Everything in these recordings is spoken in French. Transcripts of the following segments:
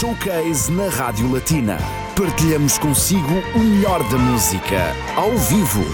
Showcase na Rádio Latina. Partilhamos consigo o melhor da música, ao vivo.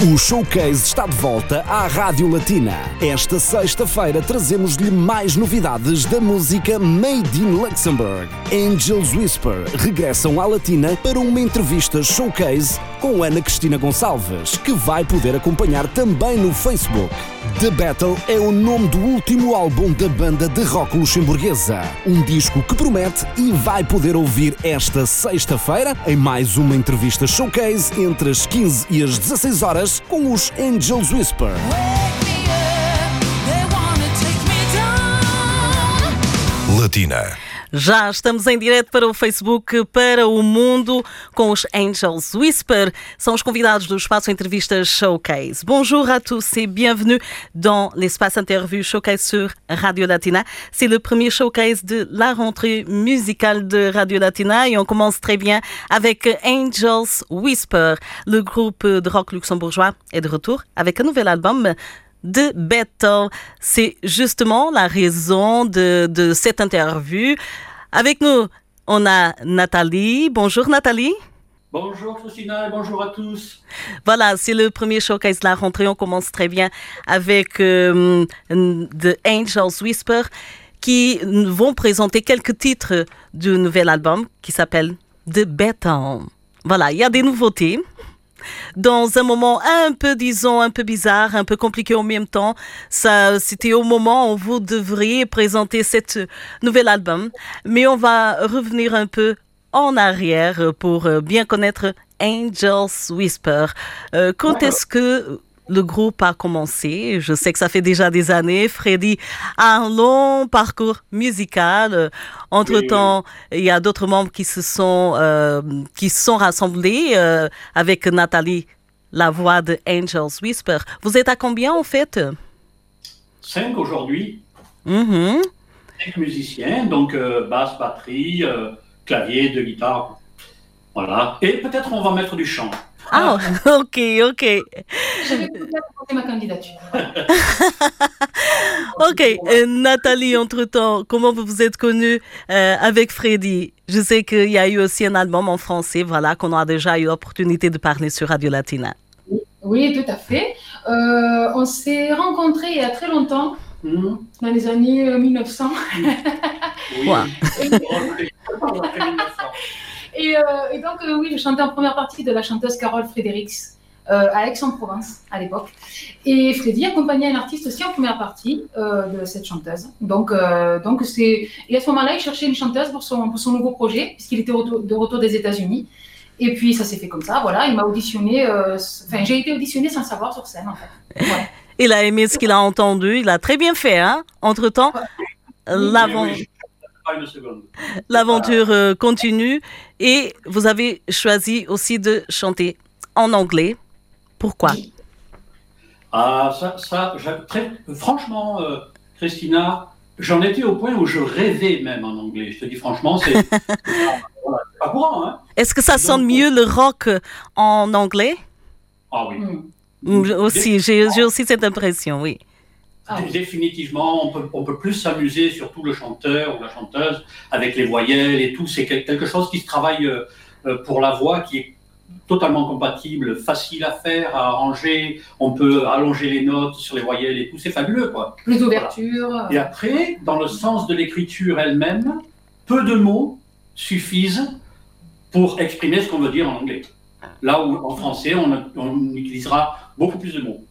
O Showcase está de volta à Rádio Latina. Esta sexta-feira trazemos-lhe mais novidades da música Made in Luxembourg. Angels Whisper regressam à Latina para uma entrevista showcase com Ana Cristina Gonçalves, que vai poder acompanhar também no Facebook. The Battle é o nome do último álbum da banda de rock luxemburguesa. Um disco que promete e vai poder ouvir esta sexta-feira em mais uma entrevista showcase entre as 15 e as 16 horas com os Angels Whisper. Latina. Já estamos em direto para o Facebook, para o mundo, com os Angels Whisper. São os convidados do espaço Entrevistas Showcase. Bonjour à tous et bienvenue dans l'espace interview Showcase sur Radio Latina. C'est le premier showcase de la rentrée musicale de Radio Latina et on commence très bien avec Angels Whisper. Le groupe de rock luxembourgeois est de retour avec un nouvel album de Battle. C'est justement la raison de, cette interview. Avec nous, on a Nathalie. Bonjour Nathalie. Bonjour Christina et bonjour à tous. Voilà, c'est le premier showcase de la rentrée. On commence très bien avec euh, The Angels Whisper qui vont présenter quelques titres du nouvel album qui s'appelle The Battle. Voilà, il y a des nouveautés dans un moment un peu, disons, un peu bizarre, un peu compliqué en même temps. Ça, c'était au moment où vous devriez présenter cet nouvel album. Mais on va revenir un peu en arrière pour bien connaître Angels Whisper. Euh, quand est-ce que le groupe a commencé. Je sais que ça fait déjà des années. Freddy a un long parcours musical. Entre-temps, il y a d'autres membres qui se sont, euh, qui sont rassemblés euh, avec Nathalie, la voix de Angels Whisper. Vous êtes à combien en fait? Cinq aujourd'hui. Mm-hmm. Cinq musiciens, donc euh, basse, batterie, clavier, deux guitares. Voilà. Et peut-être on va mettre du chant. Ah, ok, ok. Je vais présenter ma candidature. ok, euh, Nathalie, entre-temps, comment vous vous êtes connue euh, avec Freddy? Je sais qu'il y a eu aussi un album en français, voilà, qu'on a déjà eu l'opportunité de parler sur Radio Latina. Oui, tout à fait. Euh, on s'est rencontrés il y a très longtemps, Mmh. dans les années euh, 1900. Oui. Et, euh, et donc, euh, oui, je chantais en première partie de la chanteuse Carole Fredericks euh, à Aix-en-Provence à l'époque. Et Freddy accompagnait un artiste aussi en première partie euh, de cette chanteuse. Donc, euh, donc c'est et à ce moment-là, il cherchait une chanteuse pour son, pour son nouveau projet, puisqu'il était retour- de retour des États-Unis. Et puis, ça s'est fait comme ça, voilà. Il m'a auditionné, euh, enfin, j'ai été auditionnée sans le savoir sur scène, en fait. Voilà. Il a aimé ce qu'il a entendu, il a très bien fait, hein Entre-temps, l'avent- Oui, oui, pas une seconde. l'aventure euh, continue et vous avez choisi aussi de chanter en anglais. Pourquoi? Ah, ça, ça très, franchement, euh, Christina, j'en étais au point où je rêvais même en anglais. Je te dis franchement, c'est pas, voilà, c'est pas courant, hein Est-ce que ça Donc, sonne mieux le rock en anglais? Ah oui. Mm, Aussi, j'ai j'ai aussi cette impression, oui. Ah oui. Définitivement, on peut, on peut plus s'amuser, surtout le chanteur ou la chanteuse, avec les voyelles et tout. C'est quel- quelque chose qui se travaille euh, euh, pour la voix, qui est totalement compatible, facile à faire, à arranger. On peut allonger les notes sur les voyelles et tout. C'est fabuleux, quoi. Plus d'ouverture. Et après, dans le sens de l'écriture elle-même, peu de mots suffisent pour exprimer ce qu'on veut dire en anglais. Là où en français, on, on utilisera beaucoup plus de mots.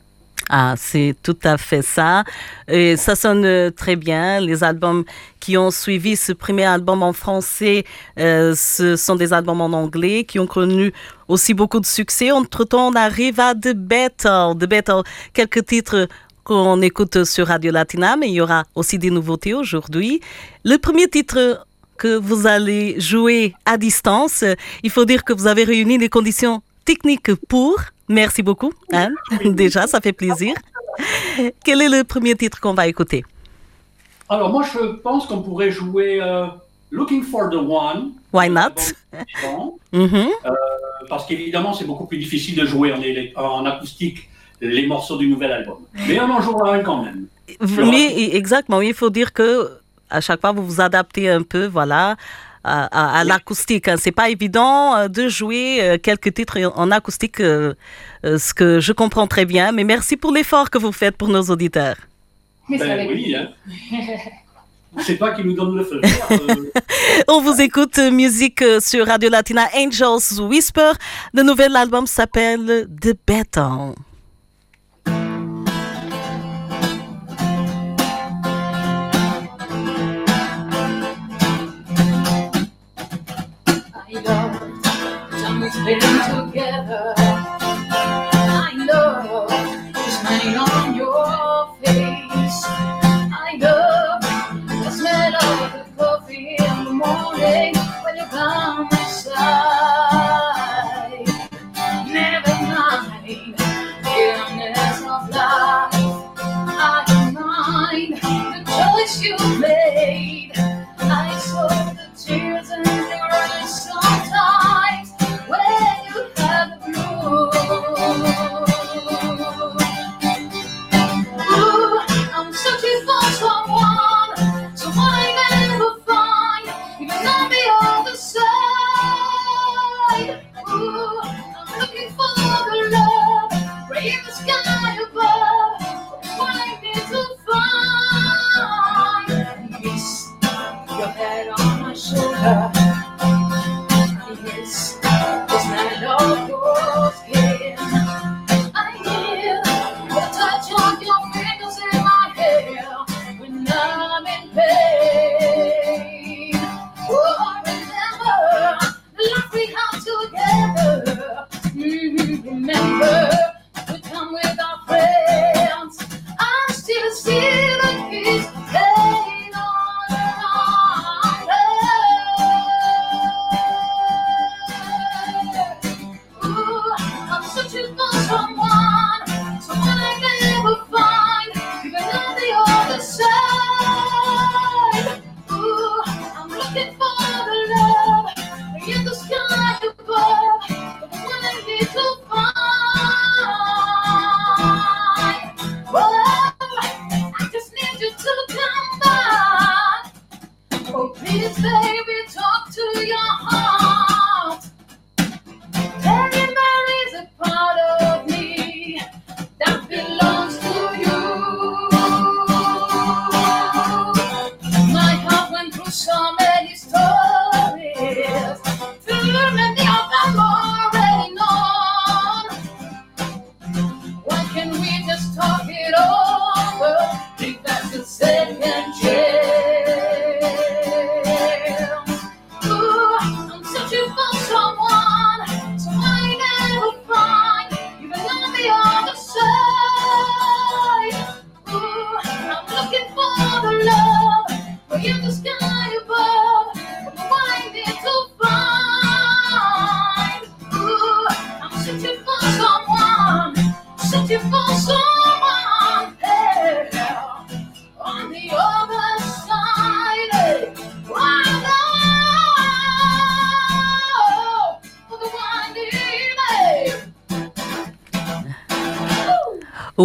Ah, c'est tout à fait ça. Et ça sonne euh, très bien. Les albums qui ont suivi ce premier album en français, euh, ce sont des albums en anglais qui ont connu aussi beaucoup de succès. Entre-temps, on arrive à The Battle. The Battle, quelques titres qu'on écoute sur Radio Latina, mais il y aura aussi des nouveautés aujourd'hui. Le premier titre que vous allez jouer à distance, il faut dire que vous avez réuni les conditions techniques pour. Merci beaucoup. hein. Déjà, ça fait plaisir. Quel est le premier titre qu'on va écouter? Alors moi, je pense qu'on pourrait jouer euh, Looking for the One. Why not? Bon, Mhm. Parce qu'évidemment, c'est beaucoup plus difficile de jouer en acoustique les morceaux du nouvel album. Mais on en jouera un quand même. Mais exactement, il faut dire que à chaque fois, vous vous adaptez un peu, voilà, à, l'acoustique. Hein. C'est pas évident euh, de jouer euh, quelques titres en acoustique, ce que je comprends très bien. Mais merci pour l'effort que vous faites pour nos auditeurs. Ben oui, hein. C'est toi qui nous donne le feu. On vous écoute musique sur Radio Latina Angels Whisper. Le nouvel album s'appelle The Béton. Been together. I know the smile on your face. I know the smell of the coffee in the morning when you come inside. Never mind the illness of life. I don't mind the choice you made.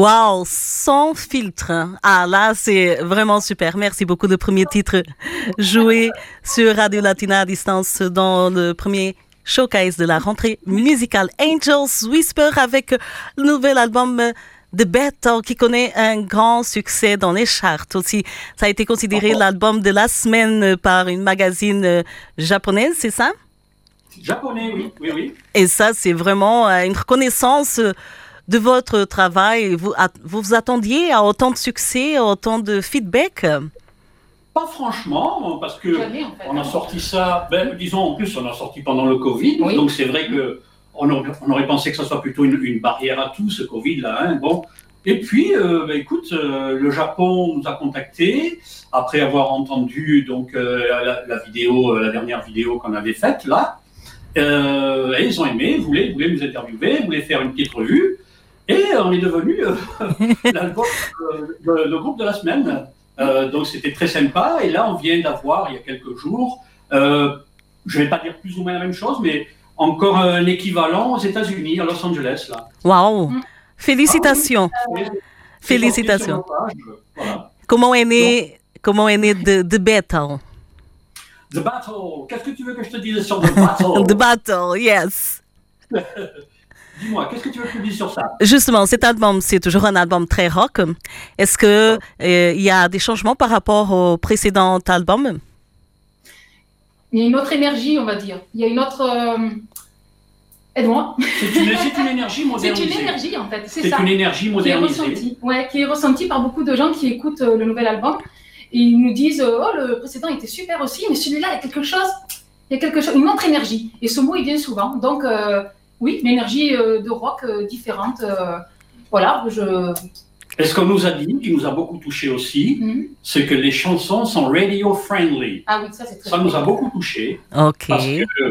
Wow, sans filtre. Ah là, c'est vraiment super. Merci beaucoup. Le premier titre joué sur Radio Latina à distance dans le premier showcase de la rentrée musicale Angels Whisper avec le nouvel album de Battle qui connaît un grand succès dans les charts aussi. Ça a été considéré l'album de la semaine par une magazine japonaise, c'est ça? Japonais, oui, oui, oui. Et ça, c'est vraiment euh, une reconnaissance de votre travail. Vous vous, vous attendiez à autant de succès, à autant de feedback? Pas franchement, parce que Jamais, en fait. on a sorti ça, ben, disons en plus, on a sorti pendant le Covid, Oui. donc c'est vrai que on aurait, on aurait pensé que ça soit plutôt une, une barrière à tout, ce Covid-là. Hein, bon. Et puis, euh, ben, écoute, euh, le Japon nous a contactés après avoir entendu donc euh, la, la vidéo, euh, la dernière vidéo qu'on avait faite là. Euh, et ils ont aimé, voulaient, voulaient nous interviewer, voulaient faire une petite revue. Et on est devenu euh, l'album, euh, le, le groupe de la semaine. Euh, donc c'était très sympa. Et là, on vient d'avoir, il y a quelques jours, euh, je ne vais pas dire plus ou moins la même chose, mais encore un équivalent aux États-Unis, à Los Angeles. Là. Waouh! Mm. Félicitations! Et- Félicitations! Voilà. Comment est né, comment est né The, the Battle? The Battle. Qu'est-ce que tu veux que je te dise sur The Battle? The Battle, yes. Dis-moi, qu'est-ce que tu veux que je te dise sur ça? Justement, cet album, c'est toujours un album très rock. Est-ce que euh, il y a des changements par rapport au précédent album? Il y a une autre énergie, on va dire. Il y a une autre. euh, Aide-moi. C'est une, c'est une énergie C'est modernisée. une énergie, en fait. C'est C'est ça. une énergie qui est modernisée. ressenti, ouais, qui est ressenti par beaucoup de gens qui écoutent euh, le nouvel album. Et ils nous disent Oh, le précédent était super aussi, mais celui-là, il y a quelque chose, il y a quelque chose, une autre énergie. Et ce mot, il vient souvent. Donc, euh, oui, une énergie euh, de rock euh, différente. euh, voilà, je. Et ce qu'on nous a dit, qui nous a beaucoup touché aussi, Mhm. c'est que les chansons sont radio friendly. Ah oui, ça, c'est très Ça nous a beaucoup touché Ok. parce que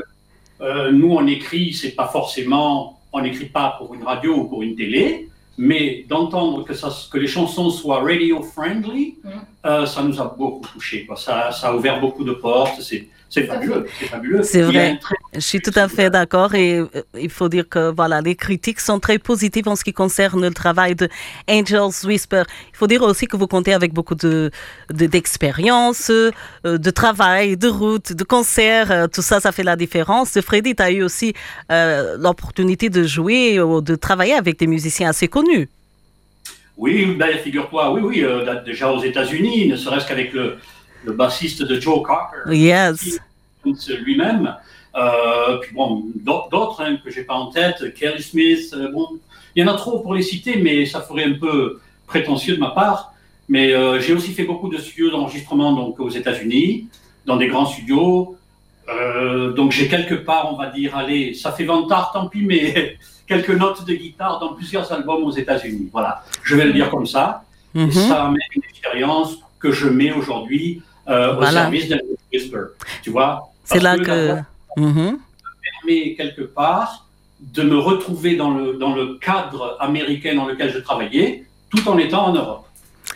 euh, nous on écrit, c'est pas forcément, on n'écrit pas pour une radio ou pour une télé, mais d'entendre que, ça, que les chansons soient radio friendly, Mhm. euh, ça nous a beaucoup touché. Quoi. Ça, ça a ouvert beaucoup de portes. C'est, c'est fabuleux. C'est fabuleux. Vrai. très- Je suis tout à fait d'accord et euh, il faut dire que voilà, les critiques sont très positives en ce qui concerne le travail de Angels Whisper. Il faut dire aussi que vous comptez avec beaucoup de de- d'expérience, euh, de travail, de route, de concerts. euh, Tout ça, ça fait la différence. Freddy, tu as eu aussi euh, l'opportunité de jouer ou de travailler avec des musiciens assez connus. Oui, ben, figure-toi, oui, oui, euh, déjà aux États-Unis, ne serait-ce qu'avec le, le bassiste de Joe Cocker. Yes. lui-même. Euh, puis bon, d'au- d'autres hein, que j'ai pas en tête, Kelly Smith, euh, bon, il y en a trop pour les citer, mais ça ferait un peu prétentieux de ma part. Mais euh, j'ai aussi fait beaucoup de studios d'enregistrement donc aux États-Unis, dans des grands studios. Euh, donc j'ai quelque part, on va dire, allez, ça fait vantard, tant pis, mais quelques notes de guitare dans plusieurs albums aux États-Unis. Voilà, je vais le dire comme ça. Et Mhm. ça amène une expérience que je mets aujourd'hui euh, au service d'un Whisper. Tu vois C'est là la que. voix Mhm. permet quelque part de me retrouver dans le, dans le cadre américain dans lequel je travaillais, tout en étant en Europe.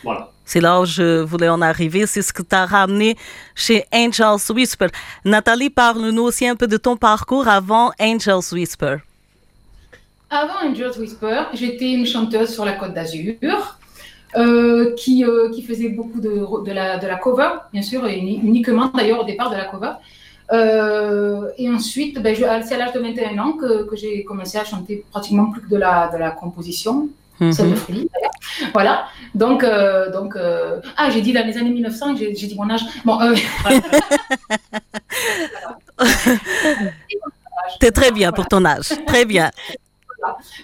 Voilà. C'est là où je voulais en arriver. C'est ce que tu as ramené chez Angels Whisper. Nathalie, parle-nous aussi un peu de ton parcours avant Angels Whisper. Avant Angels Whisper, j'étais une chanteuse sur la Côte d'Azur euh, qui, euh, qui faisait beaucoup de, de, la, de la cover, bien sûr, et uni- uniquement d'ailleurs au départ de la cover. Euh, et ensuite, ben, c'est à l'âge de 21 ans que, que j'ai commencé à chanter pratiquement plus que de la, de la composition, de Mhm. Freddy, d'ailleurs. Voilà. Donc, euh, donc euh, ah, j'ai dit dans les années 1900, j'ai dit mon âge. Bon, euh, T'es très bien pour ton âge. Très bien.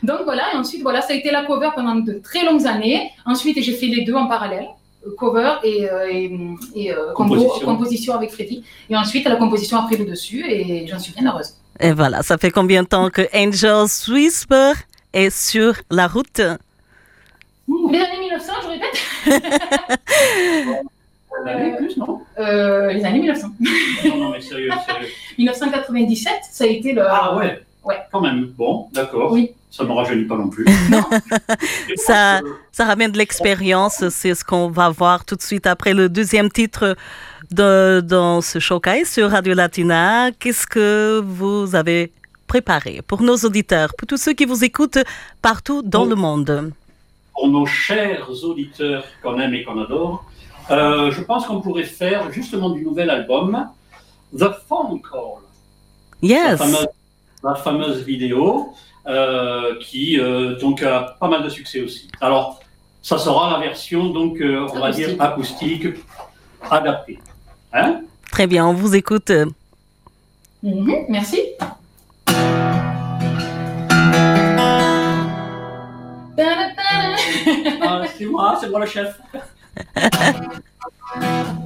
Donc voilà, et ensuite, voilà, ça a été la cover pendant de très longues années. Ensuite, j'ai fait les deux en parallèle, euh, cover et, euh, et, et, euh, compo- Composition. composition avec Freddy. Et ensuite, la composition a pris le dessus et j'en suis bien heureuse. Et voilà, ça fait combien de temps que Angels Whisper est sur la route? Les années 1900, je répète L'année plus, non? Euh, Les années 1900. Non, non, mais sérieux, sérieux. 1997, ça a été le. Ah ouais Ouais. Quand même. Bon, d'accord. Oui. Ça ne me rajeunit pas non plus. Et Ça- euh, Ça ramène de l'expérience. C'est ce qu'on va voir tout de suite après le deuxième titre de, dans ce showcase sur Radio Latina. Qu'est-ce que vous avez préparé pour nos auditeurs, pour tous ceux qui vous écoutent partout dans le monde? pour nos chers auditeurs qu'on aime et qu'on adore, euh, je pense qu'on pourrait faire justement du nouvel album The Phone Call. Yes. La fameuse vidéo euh, qui euh, donc a pas mal de succès aussi. Alors, ça sera la version donc euh, on va Acoustique. dire acoustique adaptée. Hein? Très bien, on vous écoute. Mhm, merci. Ah, c'est moi, c'est moi le chef.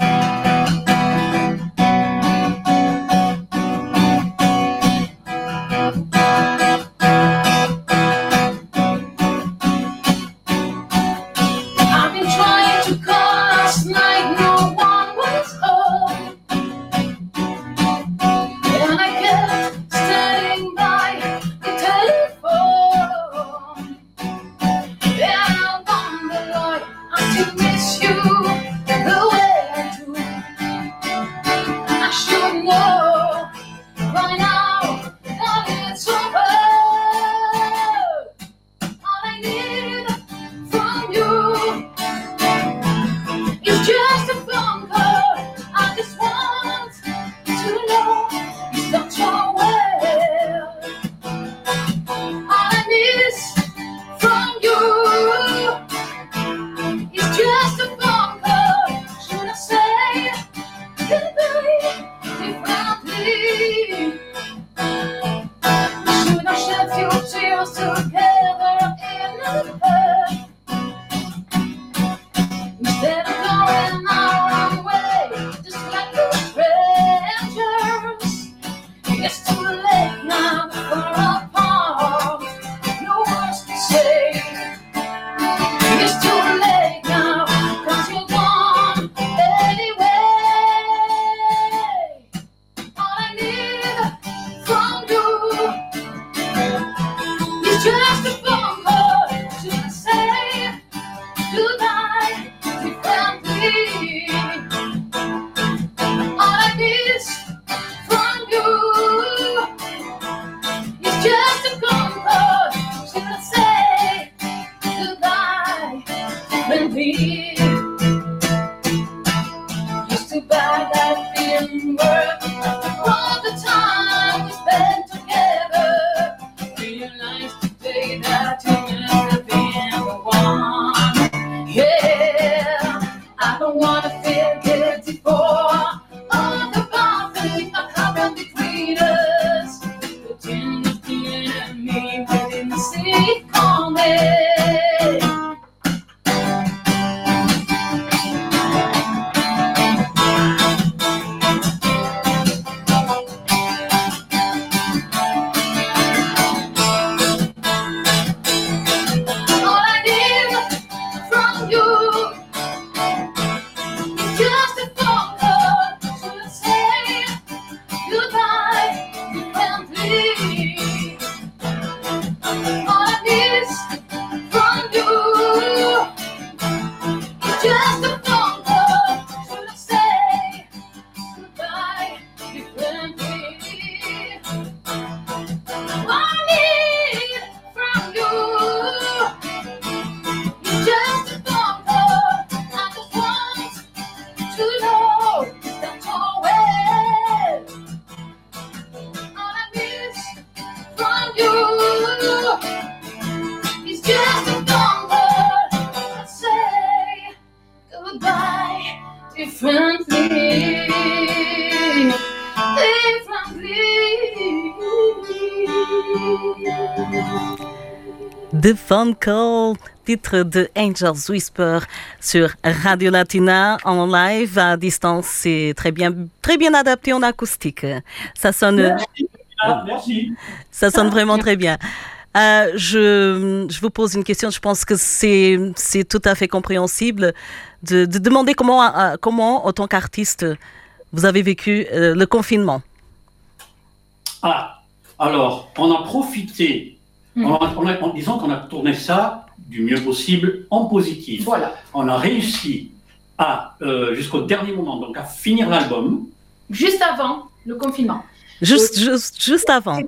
Phone Call, titre de Angels Whisper sur Radio Latina en live à distance. C'est très bien, très bien adapté en acoustique. Ça sonne. Merci. Ça sonne vraiment très bien. Euh, je, je, vous pose une question. Je pense que c'est tout à fait compréhensible de, de demander comment, euh, comment, en tant qu'artiste, vous avez vécu euh, le confinement. Ah, alors, on a profité Mm. en disant qu'on a tourné ça du mieux possible en positif. Voilà. On a réussi à, euh, jusqu'au dernier moment, donc à finir l'album. Juste avant le confinement. Juste, juste, juste avant.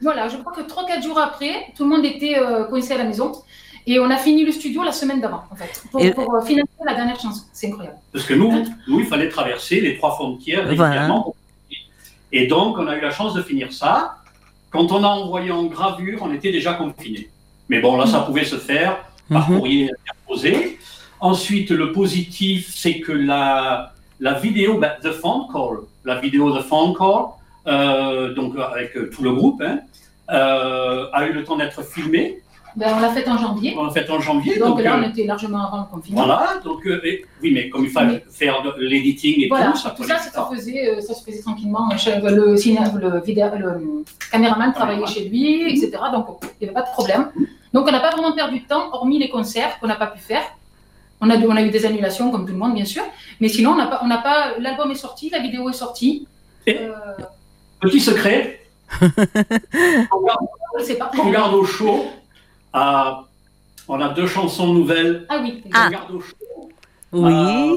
Voilà, je crois que 3-4 jours après, tout le monde était euh, coincé à la maison. Et on a fini le studio la semaine d'avant, en fait, pour, pour euh, financer la dernière chanson. C'est incroyable. Parce que nous, nous, il fallait traverser les trois frontières régulièrement. Et donc, on a eu la chance de finir ça. Quand on a envoyé en gravure, on était déjà confiné. Mais bon, là, ça pouvait se faire par mhm. courrier interposé. Ensuite, le positif, c'est que la, la vidéo, ben, The Phone Call, la vidéo The Phone Call, euh, donc avec tout le groupe, hein, euh, a eu le temps d'être filmée. Ben, on l'a fait en janvier. On l'a fait en janvier. Donc, là, on euh, était largement avant le confinement. Voilà, donc oui, mais comme il fallait faire l'editing et tout, ça, tout ça, faisait, ça se faisait tranquillement. Le, le, vidéo, le caméraman travaillait chez lui, etc. Donc, il n'y avait pas de problème. Donc, on n'a pas vraiment perdu de temps, hormis les concerts qu'on n'a pas pu faire. On a, on a eu des annulations, comme tout le monde, bien sûr. Mais sinon, on n'a pas, pas l'album est sorti, la vidéo est sortie. Petit secret. on, garde, on garde au chaud. Ah, on a deux chansons nouvelles. Ah oui. Ah. Oui. Ah,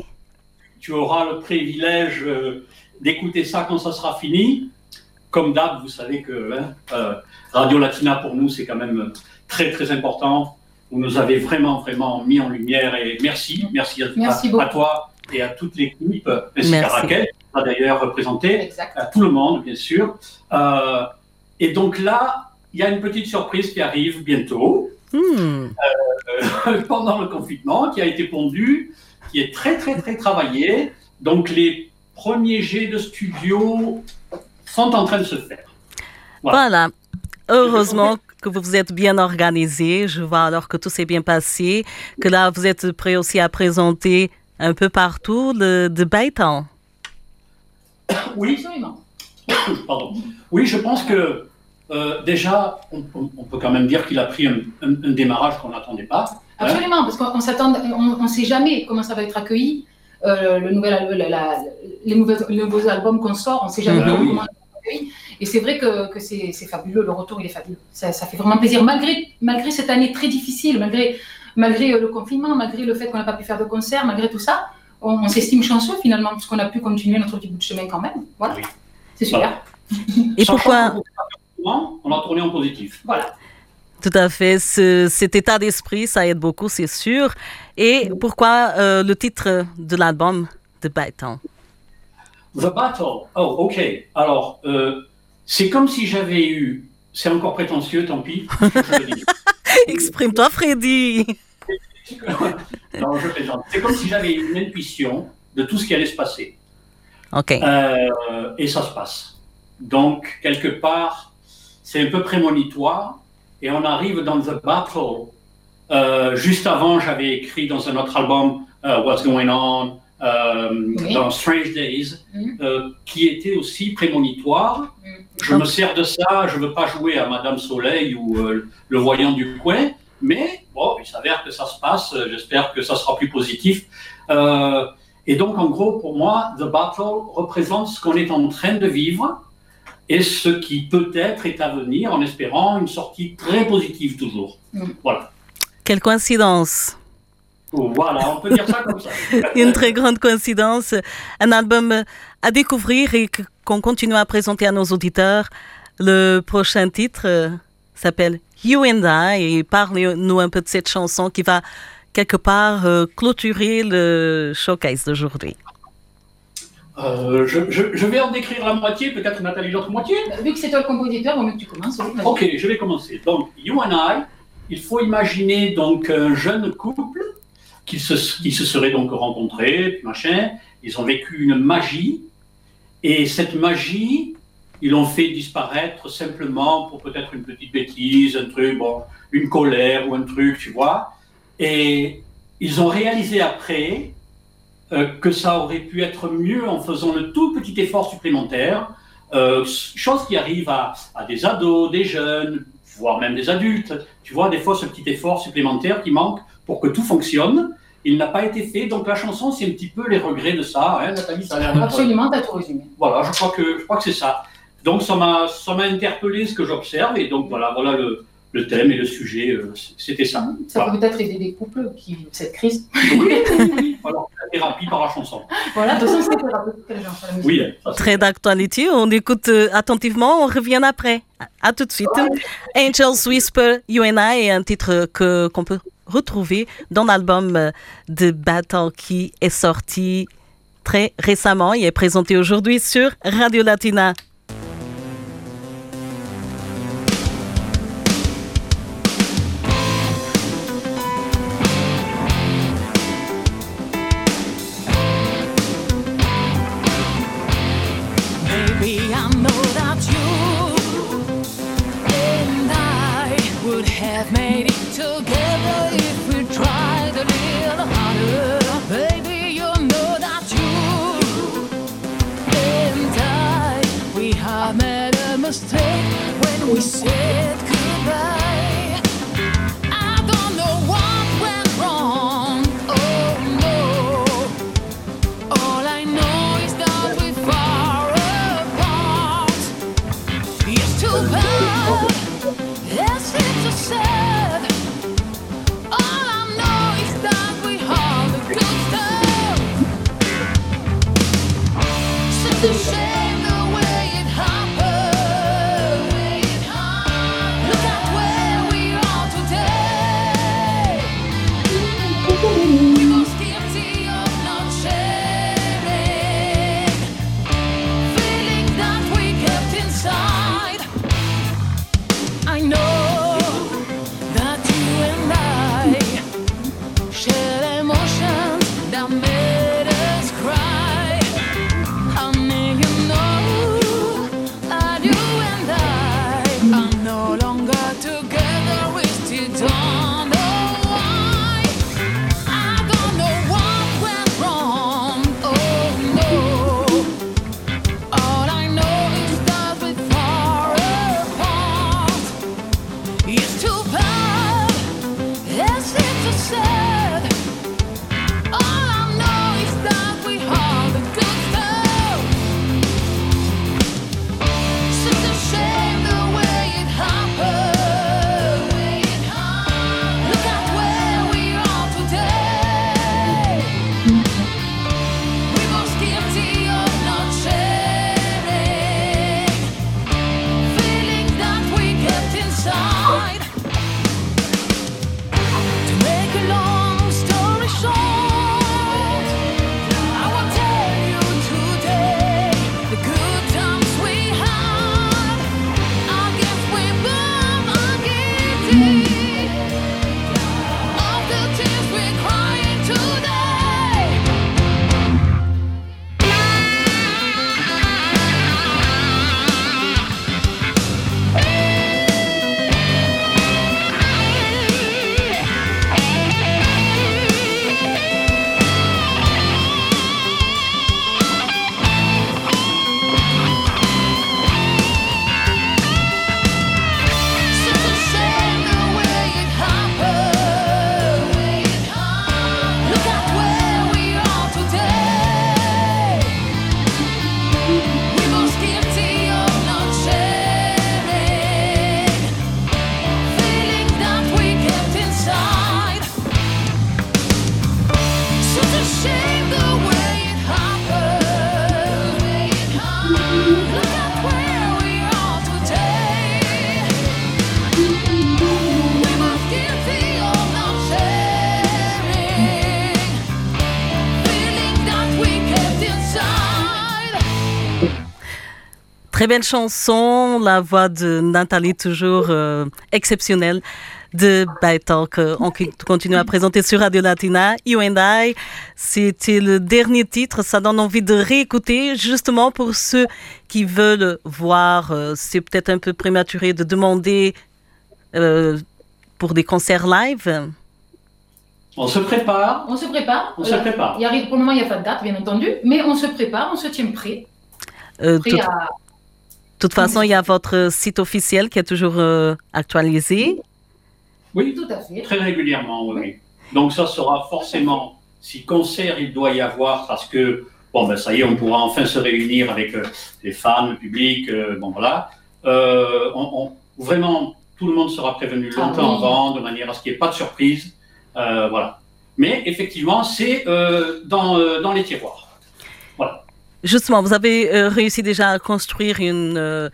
tu auras le privilège euh, d'écouter ça quand ça sera fini. Comme d'hab, vous savez que hein, euh, Radio Latina pour nous, c'est quand même très très important. Vous nous avez vraiment vraiment mis en lumière et merci, merci à, toi et à toute l'équipe, ainsi qu'à Raquel, qui a d'ailleurs représenté, à tout le monde bien sûr. Euh, et donc là, il y a une petite surprise qui arrive bientôt, euh, pendant le confinement, qui a été pondue, qui est très, très, très travaillée. Donc, les premiers jets de studio sont en train de se faire. Voilà. Heureusement que vous vous êtes bien organisé. Je vois alors que tout s'est bien passé, que là, vous êtes prêt aussi à présenter un peu partout le, de Baitan. Oui, absolument. Pardon. Oui, je pense que euh, déjà, on, peut quand même dire qu'il a pris un, démarrage qu'on n'attendait pas. Hein. Absolument, parce qu'on s'attend, on ne sait jamais comment ça va être accueilli. Euh, le nouvel, les, nouveaux, albums qu'on sort, on ne sait jamais comment ça va être accueilli. Et c'est vrai que, que c'est, fabuleux, le retour il est fabuleux. Ça, fait vraiment plaisir, malgré, malgré cette année très difficile, malgré, malgré euh, le confinement, malgré le fait qu'on n'a pas pu faire de concert, malgré tout ça, on, s'estime chanceux finalement, parce qu'on a pu continuer notre petit bout de chemin quand même. Voilà, c'est super. Et pourquoi on l'a tourné en positif. Voilà. Tout à fait. cet état d'esprit, ça aide beaucoup, c'est sûr. Et pourquoi euh, le titre de l'album de Baitan The Battle. Oh, ok. Alors, euh, c'est comme si j'avais eu. C'est encore prétentieux, tant pis. Exprime-toi, Freddy. non, je plaisante. C'est comme si j'avais une intuition de tout ce qui allait se passer. Ok. Euh, et ça se passe. Donc, quelque part, c'est un peu prémonitoire. Et on arrive dans The Battle. Euh, juste avant, j'avais écrit dans un autre album euh, What's Going On, dans Strange Days, mm. qui était aussi prémonitoire. Mm. Je me sers de ça, je ne veux pas jouer à Madame Soleil ou le voyant du coin, mais bon, il s'avère que ça se passe, j'espère que ça sera plus positif. et donc, en gros, pour moi, The Battle représente ce qu'on est en train de vivre et ce qui peut-être est à venir en espérant une sortie très positive toujours. Mm. Voilà. Quelle coïncidence. Voilà, on peut dire ça comme ça. une très grande coïncidence. Un album à découvrir et qu'on continue à présenter à nos auditeurs. Le prochain titre euh, s'appelle You and I et parle-nous un peu de cette chanson qui va quelque part euh, clôturer le showcase d'aujourd'hui. Euh, je, vais en décrire la moitié, peut-être Nathalie l'autre moitié. Vu que c'est toi le compositeur, on que tu commences. ok, je vais commencer. Donc, You and I, il faut imaginer donc un jeune couple qui se, qui se serait donc rencontrés, machin. Ils ont vécu une magie, et cette magie, ils l'ont fait disparaître simplement pour peut-être une petite bêtise, un truc, bon, une colère ou un truc, tu vois. Et ils ont réalisé après que ça aurait pu être mieux en faisant le tout petit effort supplémentaire, euh, chose qui arrive à, des ados, des jeunes, voire même des adultes. Tu vois, des fois, ce petit effort supplémentaire qui manque pour que tout fonctionne, il n'a pas été fait. Donc la chanson, c'est un petit peu les regrets de ça. Hein, Nathalie, ça a l'air Absolument, tu as tout résumé. Voilà, je crois que, je crois que c'est ça. Donc ça m'a interpellé ce que j'observe, et donc voilà, voilà le, le thème et le sujet, euh, c'était ça. Ça peut peut-être aider des couples qui cette crise. Oui, oui, Alors, la thérapie par la chanson. Voilà, de toute façon, c'est. Oui. Très d'actualité, on écoute euh, attentivement, on revient après. À, tout de suite. Angels Whisper, You and I, est un titre que, qu'on peut retrouver dans l'album euh, de Battle qui est sorti très récemment. Il est présenté aujourd'hui sur Radio Latina. Très belle chanson, la voix de Nathalie toujours euh, exceptionnelle de Baitalk. On continue à présenter sur Radio Latina. You and I, c'était le dernier titre. Ça donne envie de réécouter, justement pour ceux qui veulent voir. Euh, c'est peut-être un peu prématuré de demander euh, pour des concerts live. On se prépare. On se prépare. On se prépare. Il arrive, pour le moment, il n'y a pas de date, bien entendu, mais on se prépare, on se tient prêt. Euh, prêt à... De toute façon, il y a votre site officiel qui est toujours actualisé. Oui, tout à fait. Très régulièrement, oui. Donc ça sera forcément, si concert il doit y avoir, parce que, bon, ben ça y est, on pourra enfin se réunir avec euh, les fans, le public, euh, bon voilà. Euh, on, vraiment, tout le monde sera prévenu ah longtemps avant, de manière à ce qu'il n'y ait pas de surprise. voilà. Mais effectivement, c'est dans, dans les tiroirs. Voilà. Justement, vous avez réussi déjà à construire une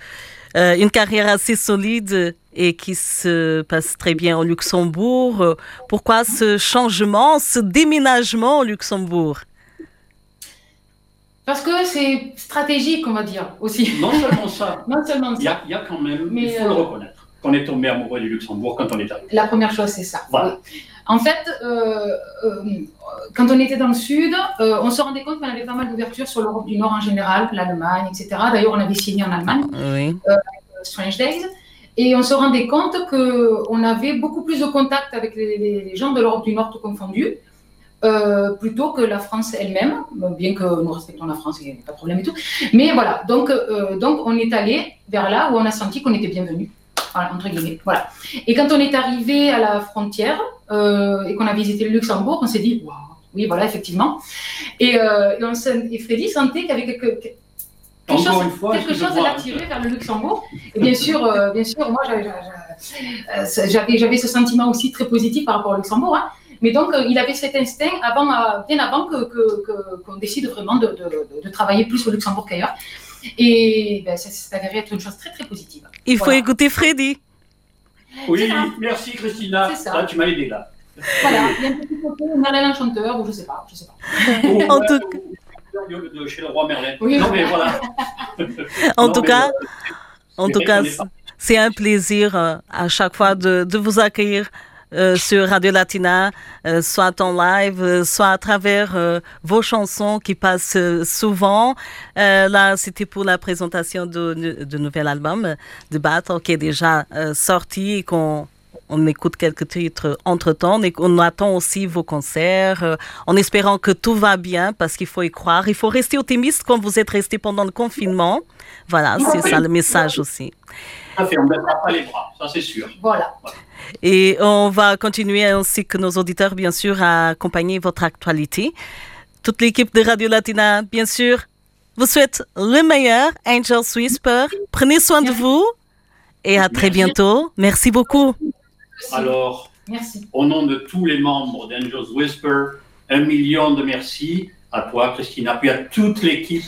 euh, une carrière assez solide et qui se passe très bien au Luxembourg. Pourquoi ce changement, ce déménagement au Luxembourg? Parce que c'est stratégique, on va dire, aussi. Non seulement ça. non seulement ça. Il y, a, quand même, Mais il faut le euh, reconnaître, qu'on est tombé amoureux du Luxembourg quand on est arrivé. La première chose, c'est ça. En fait, euh, quand on était dans le sud, on se rendait compte qu'on avait pas mal d'ouverture sur l'Europe du Nord en général, l'Allemagne, etc. D'ailleurs, on avait signé en Allemagne, oui. Strange Days. Et on se rendait compte qu'on avait beaucoup plus de contact avec les, gens de l'Europe du Nord tout confondu, euh, plutôt que la France elle-même, bien que nous respectons la France, il n'y a pas de problème et tout. Mais voilà, donc, euh, donc on est allé vers là où on a senti qu'on était bienvenu. Entre guillemets. Voilà. Et quand on est arrivé à la frontière euh, et qu'on a visité le Luxembourg, on s'est dit, waouh, oui, voilà, effectivement. Et, et, on, et Freddy sentait qu'il y avait quelque, quelque chose, une fois, quelque chose à l'attirer vers le Luxembourg. Et bien sûr, euh, bien sûr, moi euh, j'avais, ce sentiment aussi très positif par rapport au Luxembourg. Hein. Mais donc, euh, il avait cet instinct avant, bien avant que, qu'on décide vraiment de, de, travailler plus au Luxembourg qu'ailleurs. Et ben, ça s'est avéré être une chose très très positive. Il faut écouter Freddy. Oui, merci Christina. Ça. tu m'as aidé là. Voilà, il y a un petit côté Merlin chanteur, ou je sais pas, je sais pas. en tout cas de chez le roi Merlin. non, mais voilà. en tout cas, en tout cas, c'est un plaisir euh, à chaque fois de, de vous accueillir. Euh, sur Radio Latina, euh, soit en live, soit à travers vos chansons qui passent souvent. là, c'était pour la présentation de, de nouvel album de Battle qui est déjà sorti et qu'on on écoute quelques titres entre-temps. On attend aussi vos concerts euh, en espérant que tout va bien parce qu'il faut y croire. Il faut rester optimiste comme vous êtes resté pendant le confinement. Voilà, c'est ça le message aussi. on ne pas les bras, ça c'est sûr. Voilà. Et on va continuer ainsi que nos auditeurs, bien sûr, à accompagner votre actualité. Toute l'équipe de Radio Latina, bien sûr, vous souhaite le meilleur. Angel Whisper, prenez soin de vous et à très bientôt. Merci beaucoup. Alors, au nom de tous les membres d'Angels Whisper, un million de merci à toi, Christina, puis à toute l'équipe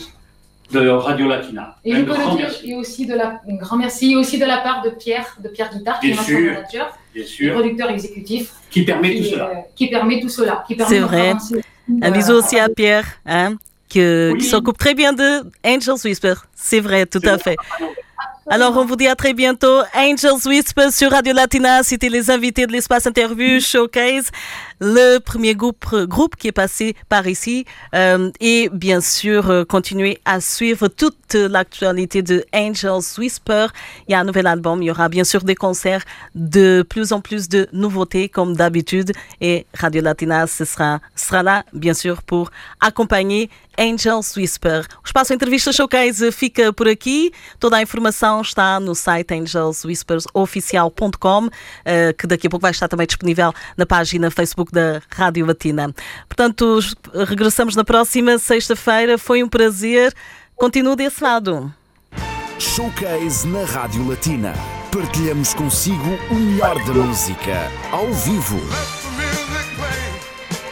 de Radio Latina. Et un grand merci. Et aussi de la, un grand merci aussi de la part de Pierre, de Pierre Guitard, qui est notre manager, bien sûr. producteur exécutif. Qui permet tout cela. Euh, qui permet tout cela. C'est vrai. Un bisou aussi à Pierre, hein, qui s'occupe très bien de Angels Whisper. C'est vrai, tout à fait. Alors, on vous dit à très bientôt. Angels Whisper sur Radio Latina. C'était les invités de l'espace interview showcase le premier groupe, qui est passé par ici. Euh, et bien sûr, euh, continuer à suivre toute l'actualité de Angels Whisper. Il y a un nouvel album, il y aura bien sûr des concerts, de plus en plus de nouveautés comme d'habitude. Et Radio Latina sera, sera là, bien sûr, pour acompanhar Angels Whisper. O espaço Entrevista Showcase fica por aqui. Toda a está no site angelswhispersoficial.com, eh, que daqui a pouco vai estar também disponível na página Facebook da Rádio Latina. Portanto, regressamos na próxima sexta-feira. Foi um prazer. Continue desse lado. Showcase na Rádio Latina. Partilhamos consigo o melhor da música, ao vivo.